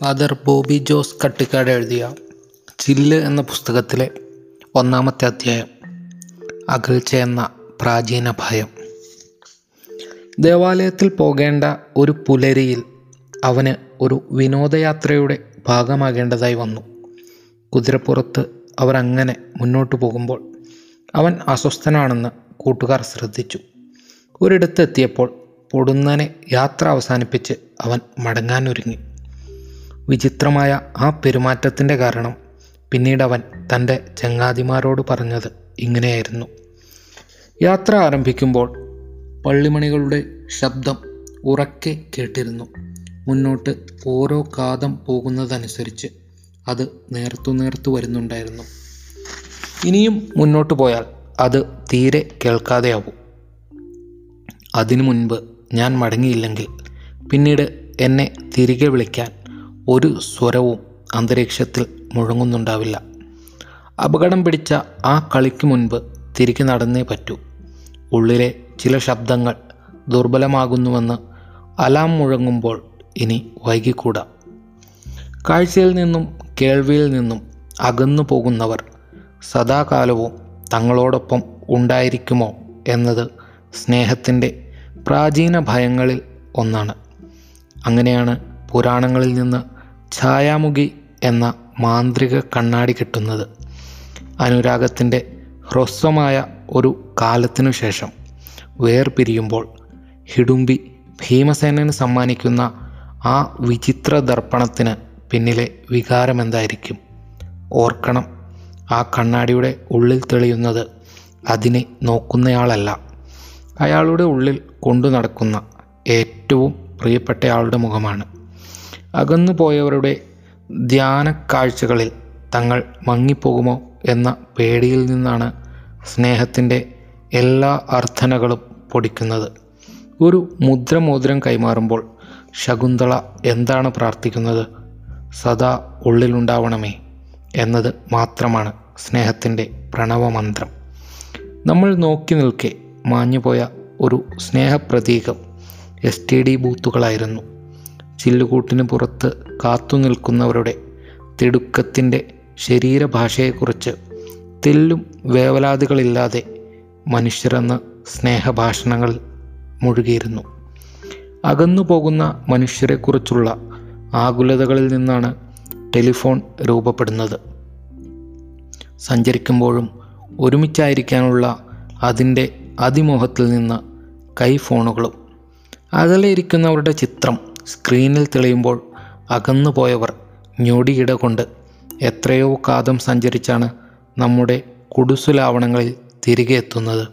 Father Bobby Jose Kattikkad എഴുതിയ ചില്ല് എന്ന പുസ്തകത്തിലെ ഒന്നാമത്തെ അധ്യായം അകൽച്ച എന്ന പ്രാചീന ഭയം. ദേവാലയത്തിൽ പോകേണ്ട ഒരു പുലരിയിൽ അവന് ഒരു വിനോദയാത്രയുടെ ഭാഗമാകേണ്ടതായി വന്നു. കുതിരപ്പുറത്ത് അവർ അങ്ങനെ മുന്നോട്ട് പോകുമ്പോൾ അവൻ അസ്വസ്ഥനാണെന്ന് കൂട്ടുകാർ ശ്രദ്ധിച്ചു. ഒരിടത്തെത്തിയപ്പോൾ പൊടുന്നനെ യാത്ര അവസാനിപ്പിച്ച് അവൻ മടങ്ങാനൊരുങ്ങി. വിചിത്രമായ ആ പെരുമാറ്റത്തിന്റെ കാരണം പിന്നീട് അവൻ തന്റെ ചങ്ങാതിമാരോട് പറഞ്ഞത് ഇങ്ങനെയായിരുന്നു. യാത്ര ആരംഭിക്കുമ്പോൾ പള്ളിമണികളുടെ ശബ്ദം ഉറക്കെ കേട്ടിരുന്നു. മുന്നോട്ട് ഓരോ കാതം പോകുന്നതനുസരിച്ച് അത് നേർത്തു നേർത്തു വരുന്നുണ്ടായിരുന്നു. ഇനിയും മുന്നോട്ട് പോയാൽ അത് തീരെ കേൾക്കാതെയാവും. അതിനു മുൻപ് ഞാൻ മടങ്ങിയില്ലെങ്കിൽ പിന്നീട് എന്നെ തിരികെ വിളിക്കാൻ ഒരു സ്വരവും അന്തരീക്ഷത്തിൽ മുഴങ്ങുന്നുണ്ടാവില്ല. അപകടം പിടിച്ച ആ കളിക്ക് മുൻപ് തിരികെ നടന്നേ പറ്റൂ. ഉള്ളിലെ ചില ശബ്ദങ്ങൾ ദുർബലമാകുന്നുവെന്ന് അലാം മുഴങ്ങുമ്പോൾ ഇനി വൈകിക്കൂടാ. കാഴ്ചയിൽ നിന്നും കേൾവിയിൽ നിന്നും അകന്നു പോകുന്നവർ സദാകാലവും തങ്ങളോടൊപ്പം ഉണ്ടായിരിക്കുമോ എന്നത് സ്നേഹത്തിന്റെ പ്രാചീന ഭയങ്ങളിൽ ഒന്നാണ്. അങ്ങനെയാണ് പുരാണങ്ങളിൽ നിന്ന് ഛായാമുഖി എന്ന മാന്ത്രിക കണ്ണാടി കിട്ടുന്നത് അനുരാഗത്തിന്റെ ഹ്രസ്വമായ ഒരു കാലത്തിനു ശേഷം. വേർപിരിയുമ്പോൾ ഹിഡുംബി ഭീമസേനന് സമ്മാനിക്കുന്ന ആ വിചിത്ര ദർപ്പണത്തിന് പിന്നിലെ വികാരമെന്തായിരിക്കും? ഓർക്കണം ആ കണ്ണാടിയുടെ ഉള്ളിൽ തെളിയുന്നത് അതിനെ നോക്കുന്നയാളല്ല. അയാളുടെ ഉള്ളിൽ കൊണ്ടു നടക്കുന്ന ഏറ്റവും പ്രിയപ്പെട്ടയാളുടെ മുഖമാണ്. അകന്നു പോയവരുടെ ധ്യാന കാഴ്ചകളിൽ തങ്ങൾ മങ്ങിപ്പോകുമോ എന്ന പേടിയിൽ നിന്നാണ് സ്നേഹത്തിന്റെ എല്ലാ അർത്ഥനകളും പൊടിക്കുന്നത്. ഒരു മുദ്രമോതിരം കൈമാറുമ്പോൾ ശകുന്തള എന്താണ് പ്രാർത്ഥിക്കുന്നത്? സദാ ഉള്ളിലുണ്ടാവണമേ എന്നത് മാത്രമാണ് സ്നേഹത്തിന്റെ പ്രണവമന്ത്രം. നമ്മൾ നോക്കി നിൽക്കെ മാഞ്ഞുപോയ ഒരു സ്നേഹപ്രതീകം എസ് ടി ഡി ബൂത്തുകളായിരുന്നു. ചില്ലുകൂട്ടിന് പുറത്ത് കാത്തു നിൽക്കുന്നവരുടെ തിടുക്കത്തിന്റെ ശരീരഭാഷയെക്കുറിച്ച് തെല്ലും വേവലാതികളില്ലാതെ മനുഷ്യരെന്ന സ്നേഹഭാഷണങ്ങൾ മുഴുകിയിരുന്നു. അകന്നു പോകുന്ന മനുഷ്യരെക്കുറിച്ചുള്ള ആകുലതകളിൽ നിന്നാണ് ടെലിഫോൺ രൂപപ്പെടുന്നത്. സഞ്ചരിക്കുമ്പോഴും ഒരുമിച്ചായിരിക്കാനുള്ള അതിന്റെ അതിമോഹത്തിൽ നിന്ന് കൈ ഫോണുകളും അകലെ ഇരിക്കുന്നവരുടെ ചിത്രം സ്ക്രീനിൽ തെളിയുമ്പോൾ അകന്നു പോയവർ ഞൊടിയിട കൊണ്ട് എത്രയോ കാതം സഞ്ചരിച്ചാണ് നമ്മുടെ കുടുസുലാവണങ്ങളിൽ തിരികെ എത്തുന്നത്.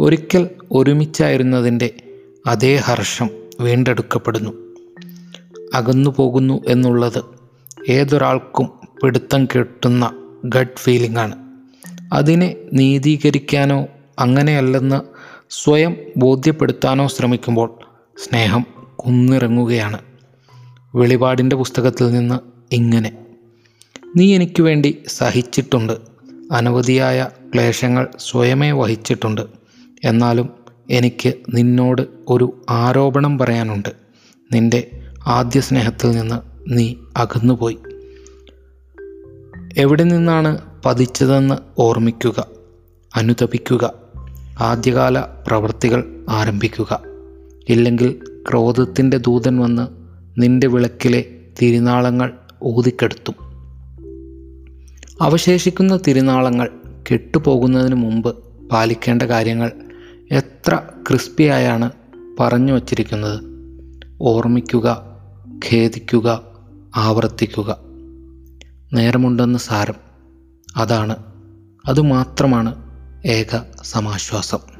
ഒരിക്കൽ ഒരുമിച്ചായിരുന്നതിന്റെ അതേ ഹർഷം വീണ്ടെടുക്കപ്പെടുന്നു. അകന്നു പോകുന്നു എന്നുള്ളത് ഏതൊരാൾക്കും പിടുത്തം കിട്ടുന്ന ഗഡ് ആണ് അതിനെ നീതീകരിക്കാനോ അങ്ങനെയല്ലെന്ന് സ്വയം ബോധ്യപ്പെടുത്താനോ ശ്രമിക്കുമ്പോൾ സ്നേഹം കുന്നിറങ്ങുകയാണ്. വെളിപാടിന്റെ പുസ്തകത്തിൽ നിന്ന് ഇങ്ങനെ നീ എനിക്ക് വേണ്ടി സഹിച്ചിട്ടുണ്ട്. അനവധിയായ ക്ലേശങ്ങൾ സ്വയമേ വഹിച്ചിട്ടുണ്ട്. എന്നാലും എനിക്ക് നിന്നോട് ഒരു ആരോപണം പറയാനുണ്ട്. നിന്റെ ആദ്യ സ്നേഹത്തിൽ നിന്ന് നീ അകന്നുപോയി. എവിടെ നിന്നാണ് പതിച്ചതെന്ന് ഓർമ്മിക്കുക. അനുതപിക്കുക. ആദ്യകാല പ്രവൃത്തികൾ ആരംഭിക്കുക. ഇല്ലെങ്കിൽ ക്രോധത്തിന്റെ ദൂതൻ വന്ന് നിന്റെ വിളക്കിലെ തിരുനാളങ്ങൾ ഊതിക്കെടുത്തും. അവശേഷിക്കുന്ന തിരുനാളങ്ങൾ കെട്ടുപോകുന്നതിന് മുമ്പ് പാലിക്കേണ്ട കാര്യങ്ങൾ എത്ര ക്രിസ്പിയായാണ് പറഞ്ഞു വച്ചിരിക്കുന്നത്. ഓർമ്മിക്കുക ഖേദിക്കുക ആവർത്തിക്കുക. നേരമുണ്ടെന്ന് സാരം. അതാണ്. അതുമാത്രമാണ് ഏക സമാശ്വാസം.